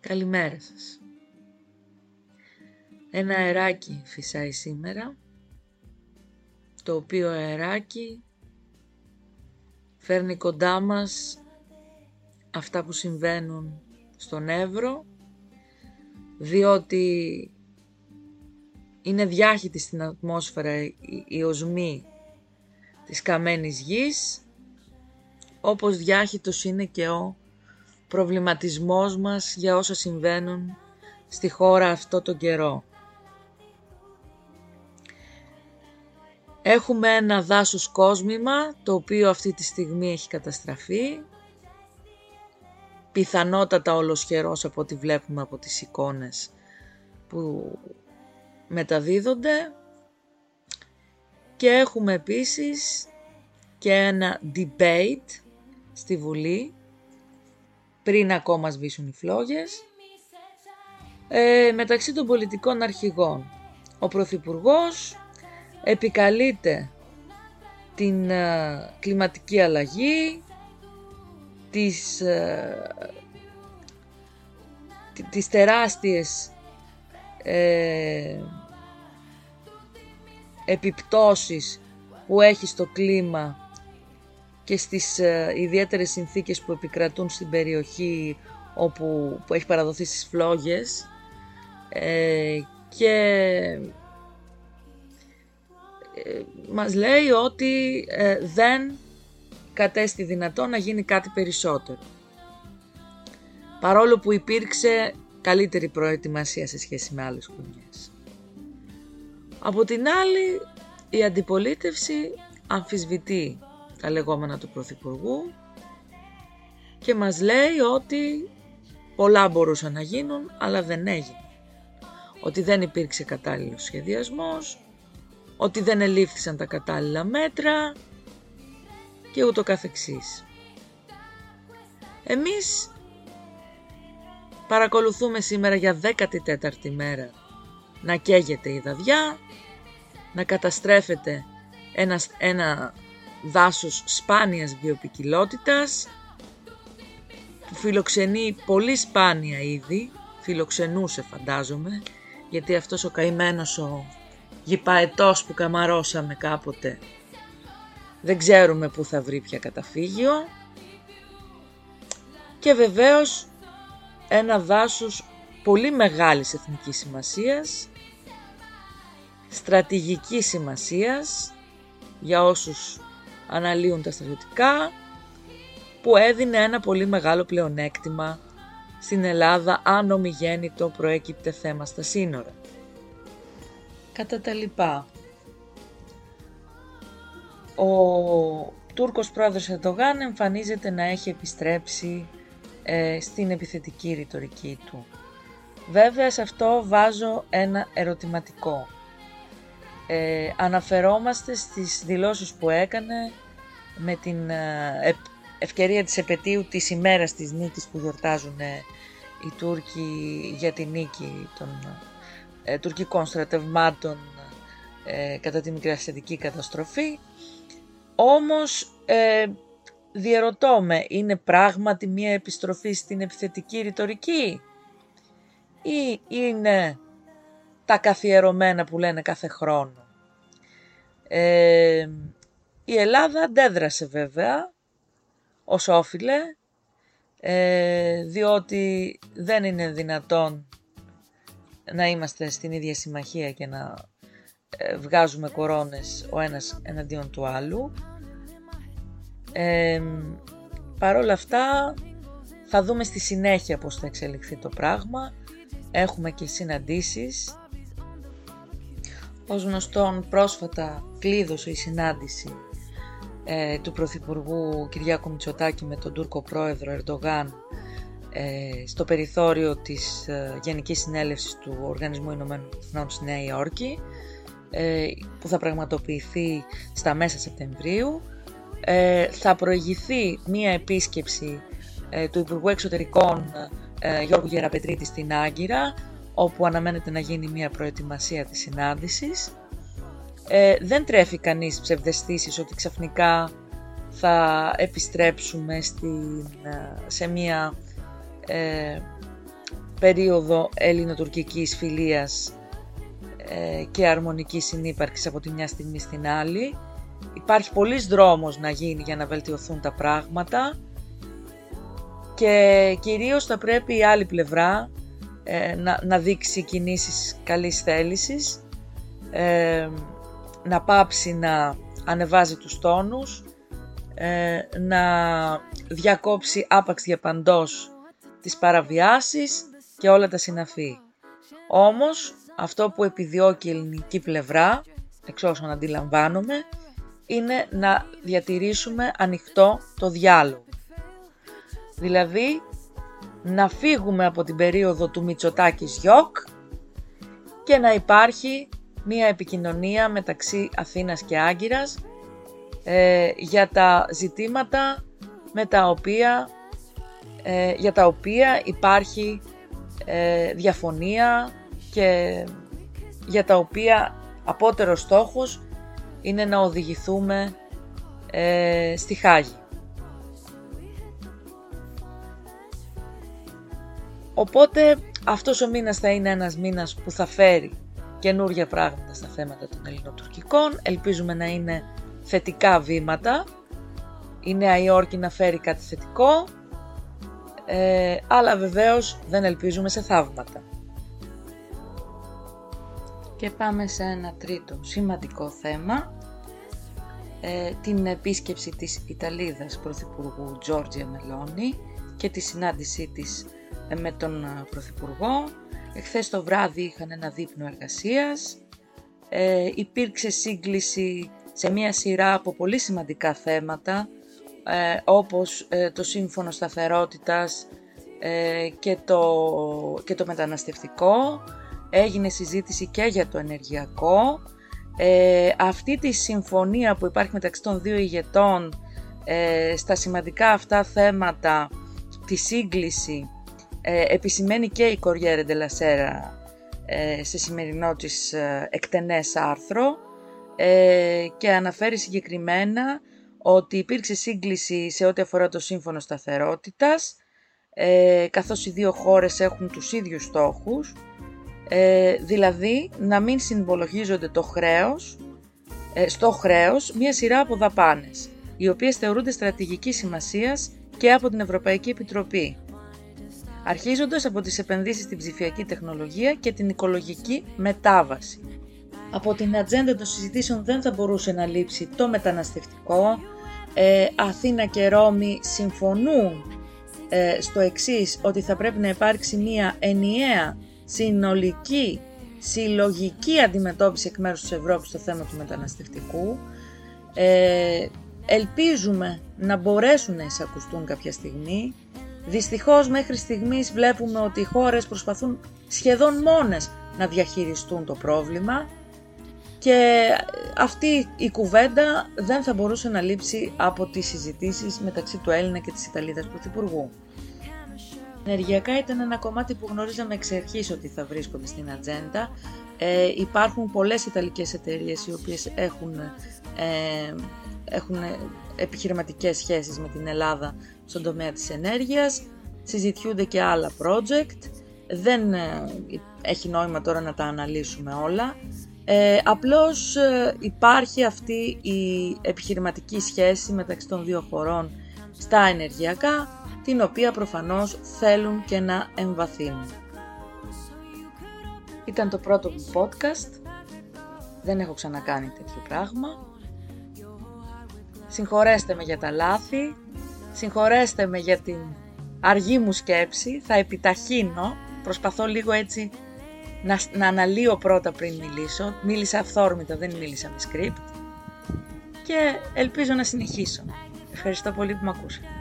Καλημέρα σας. Ένα αεράκι φυσάει σήμερα, το οποίο αεράκι φέρνει κοντά μας αυτά που συμβαίνουν στον Εύρο, διότι είναι διάχυτη στην ατμόσφαιρα η οσμή της καμένης γης, όπως διάχυτος είναι και ο προβληματισμός μας για όσα συμβαίνουν στη χώρα αυτό τον καιρό. Έχουμε ένα δάσος κόσμημα, το οποίο αυτή τη στιγμή έχει καταστραφεί. Πιθανότατα ολοσχερός από ό,τι βλέπουμε από τις εικόνες που μεταδίδονται. Και έχουμε επίσης και ένα debate στη Βουλή πριν ακόμα σβήσουν οι φλόγες, ε, μεταξύ των πολιτικών αρχηγών. Ο Πρωθυπουργός επικαλείται την ε, κλιματική αλλαγή, τις, ε, τις τεράστιες ε, επιπτώσεις που έχει στο κλίμα και στις ε, ιδιαίτερες συνθήκες που επικρατούν στην περιοχή όπου που έχει παραδοθεί στις φλόγες ε, και ε, μας λέει ότι ε, δεν κατέστη δυνατό να γίνει κάτι περισσότερο. Παρόλο που υπήρξε καλύτερη προετοιμασία σε σχέση με άλλες χρονιές. Από την άλλη, η αντιπολίτευση αμφισβητεί τα λεγόμενα του Πρωθυπουργού και μας λέει ότι πολλά μπορούσαν να γίνουν αλλά δεν έγινε. Ότι δεν υπήρξε κατάλληλος σχεδιασμός, ότι δεν ελήφθησαν τα κατάλληλα μέτρα και ούτω καθεξής. Εμείς παρακολουθούμε σήμερα για 14η μέρα να καίγεται η δαδιά, να καταστρέφεται ένας, ένα δάσος σπάνιας βιοπικιλότητας που φιλοξενεί πολύ σπάνια είδη, φιλοξενούσε φαντάζομαι, γιατί αυτός ο καημένος ο γυπαετός που καμαρώσαμε κάποτε δεν ξέρουμε πού θα βρει πια καταφύγιο. Και βεβαίως ένα δάσος πολύ μεγάλης εθνικής σημασίας, στρατηγικής σημασίας για όσους αναλύουν τα στρατιωτικά που έδινε ένα πολύ μεγάλο πλεονέκτημα στην Ελλάδα αν ομιγέννητο προέκυπτε θέμα στα σύνορα. Κατά τα λοιπά, ο Τούρκος πρόεδρος Ερντογάν εμφανίζεται να έχει επιστρέψει ε, στην επιθετική ρητορική του. Βέβαια σε αυτό βάζω ένα ερωτηματικό. Ε, αναφερόμαστε στις δηλώσεις που έκανε με την ε, ευκαιρία της επαιτίου της ημέρας της νίκης που γιορτάζουν ε, οι Τούρκοι για τη νίκη των ε, τουρκικών στρατευμάτων ε, κατά τη μικρασιατική καταστροφή. Όμως ε, διαρωτώ με, είναι πράγματι μια επιστροφή στην επιθετική ρητορική ή είναι τα καθιερωμένα που λένε κάθε χρόνο. Ε, η Ελλάδα αντέδρασε βέβαια ως όφιλε, ε, διότι δεν είναι δυνατόν να είμαστε στην ίδια συμμαχία και να ε, βγάζουμε κορώνες ο ένας εναντίον του άλλου. Ε, Παρ' όλα αυτά θα δούμε στη συνέχεια πώς θα εξελιχθεί το πράγμα. Έχουμε και συναντήσεις ως γνωστόν πρόσφατα κλείδωσε η συνάντηση ε, του Πρωθυπουργού Κυριάκου Μητσοτάκη με τον Τούρκο Πρόεδρο Ερντογάν ε, στο περιθώριο της ε, Γενικής Συνέλευσης του Οργανισμού Ηνωμένων Εθνών στη Νέα Υόρκη ε, που θα πραγματοποιηθεί στα μέσα Σεπτεμβρίου. Θα προηγηθεί μία επίσκεψη του Υπουργού Εξωτερικών Γιώργου Γεραπετρίτη στην Άγκυρα όπου αναμένεται να γίνει μια προετοιμασία της συνάντησης. Ε, δεν τρέφει κανείς ψευδεστήσεις ότι ξαφνικά θα επιστρέψουμε στην, ε, σε μια ε, περίοδο ελληνοτουρκικής φιλίας ε, και αρμονικής συνύπαρξης από τη μια στιγμή στην άλλη. Υπάρχει πολλής δρόμος να γίνει για να βελτιωθούν τα πράγματα και κυρίως θα πρέπει η άλλη πλευρά ε, να, να δείξει κινήσεις καλής θέλησης, ε, να πάψει να ανεβάζει τους τόνους, ε, να διακόψει άπαξ διαπαντός τις παραβιάσεις και όλα τα συναφή. Όμως αυτό που επιδιώκει η ελληνική πλευρά, εξ όσων αντιλαμβάνομαι, είναι να διατηρήσουμε ανοιχτό το διάλογο. Δηλαδή, να φύγουμε από την περίοδο του Μητσοτάκης Γιόκ και να υπάρχει μία επικοινωνία μεταξύ Αθήνας και Άγκυρας ε, για τα ζητήματα με τα οποία, ε, για τα οποία υπάρχει ε, διαφωνία και για τα οποία απότερος στόχος είναι να οδηγηθούμε ε, στη Χάγη. Οπότε αυτός ο μήνας θα είναι ένας μήνας που θα φέρει καινούργια πράγματα στα θέματα των ελληνοτουρκικών. Ελπίζουμε να είναι θετικά βήματα. Η Νέα Υόρκη να φέρει κάτι θετικό. Ε, αλλά βεβαίως δεν ελπίζουμε σε θαύματα. Και πάμε σε ένα τρίτο σημαντικό θέμα, ε, την επίσκεψη της Ιταλίδας Πρωθυπουργού Τζόρτζια Μελώνη και τη συνάντησή της ε, με τον ε, Πρωθυπουργό. Εχθές το βράδυ είχαν ένα δείπνο εργασίας. Ε, υπήρξε σύγκληση σε μια σειρά από πολύ σημαντικά θέματα, ε, όπως το Σύμφωνο Σταθερότητας και, το, και το μεταναστευτικό. Έγινε συζήτηση και για το ενεργειακό. αυτή τη συμφωνία που υπάρχει μεταξύ των δύο ηγετών στα σημαντικά αυτά θέματα, τη σύγκληση ε, επισημαίνει και η Κοριέρε Ντελασέρα σε σημερινό της ε, εκτενές άρθρο ε, και αναφέρει συγκεκριμένα ότι υπήρξε σύγκληση σε ό,τι αφορά το σύμφωνο σταθερότητας ε, καθώς οι δύο χώρες έχουν τους ίδιους στόχους ε, δηλαδή να μην συμβολογίζονται το χρέος, ε, στο χρέος μια σειρά από δαπάνες οι οποίες θεωρούνται στρατηγικής σημασίας και από την Ευρωπαϊκή Επιτροπή αρχίζοντας από τις επενδύσεις στην ψηφιακή τεχνολογία και την οικολογική μετάβαση. Από την ατζέντα των συζητήσεων δεν θα μπορούσε να λείψει το μεταναστευτικό. Ε, Αθήνα και Ρώμη συμφωνούν ε, στο εξής ότι θα πρέπει να υπάρξει μία ενιαία, συνολική, συλλογική αντιμετώπιση εκ μέρους της Ευρώπης στο θέμα του μεταναστευτικού. Ε, ελπίζουμε να μπορέσουν να εισακουστούν κάποια στιγμή Δυστυχώς μέχρι στιγμής βλέπουμε ότι οι χώρες προσπαθούν σχεδόν μόνες να διαχειριστούν το πρόβλημα και αυτή η κουβέντα δεν θα μπορούσε να λείψει από τις συζητήσεις μεταξύ του Έλληνα και της Ιταλίδας Πρωθυπουργού. Ενεργειακά ήταν ένα κομμάτι που γνωρίζαμε εξ αρχής ότι θα βρίσκονται στην ατζέντα. Ε, υπάρχουν πολλές Ιταλικές εταιρείες οι οποίες έχουν, ε, έχουν επιχειρηματικές σχέσεις με την Ελλάδα στον τομέα της ενέργειας, συζητιούνται και άλλα project, δεν ε, έχει νόημα τώρα να τα αναλύσουμε όλα. Ε, απλώς ε, υπάρχει αυτή η επιχειρηματική σχέση μεταξύ των δύο χωρών στα ενεργειακά, την οποία προφανώς θέλουν και να εμβαθύνουν. Ήταν το πρώτο μου podcast, δεν έχω ξανακάνει τέτοιο πράγμα. Συγχωρέστε με για τα λάθη, Συγχωρέστε με για την αργή μου σκέψη, θα επιταχύνω, προσπαθώ λίγο έτσι να, να αναλύω πρώτα πριν μιλήσω. Μίλησα αυθόρμητα, δεν μίλησα με script και ελπίζω να συνεχίσω. Ευχαριστώ πολύ που με ακούσατε.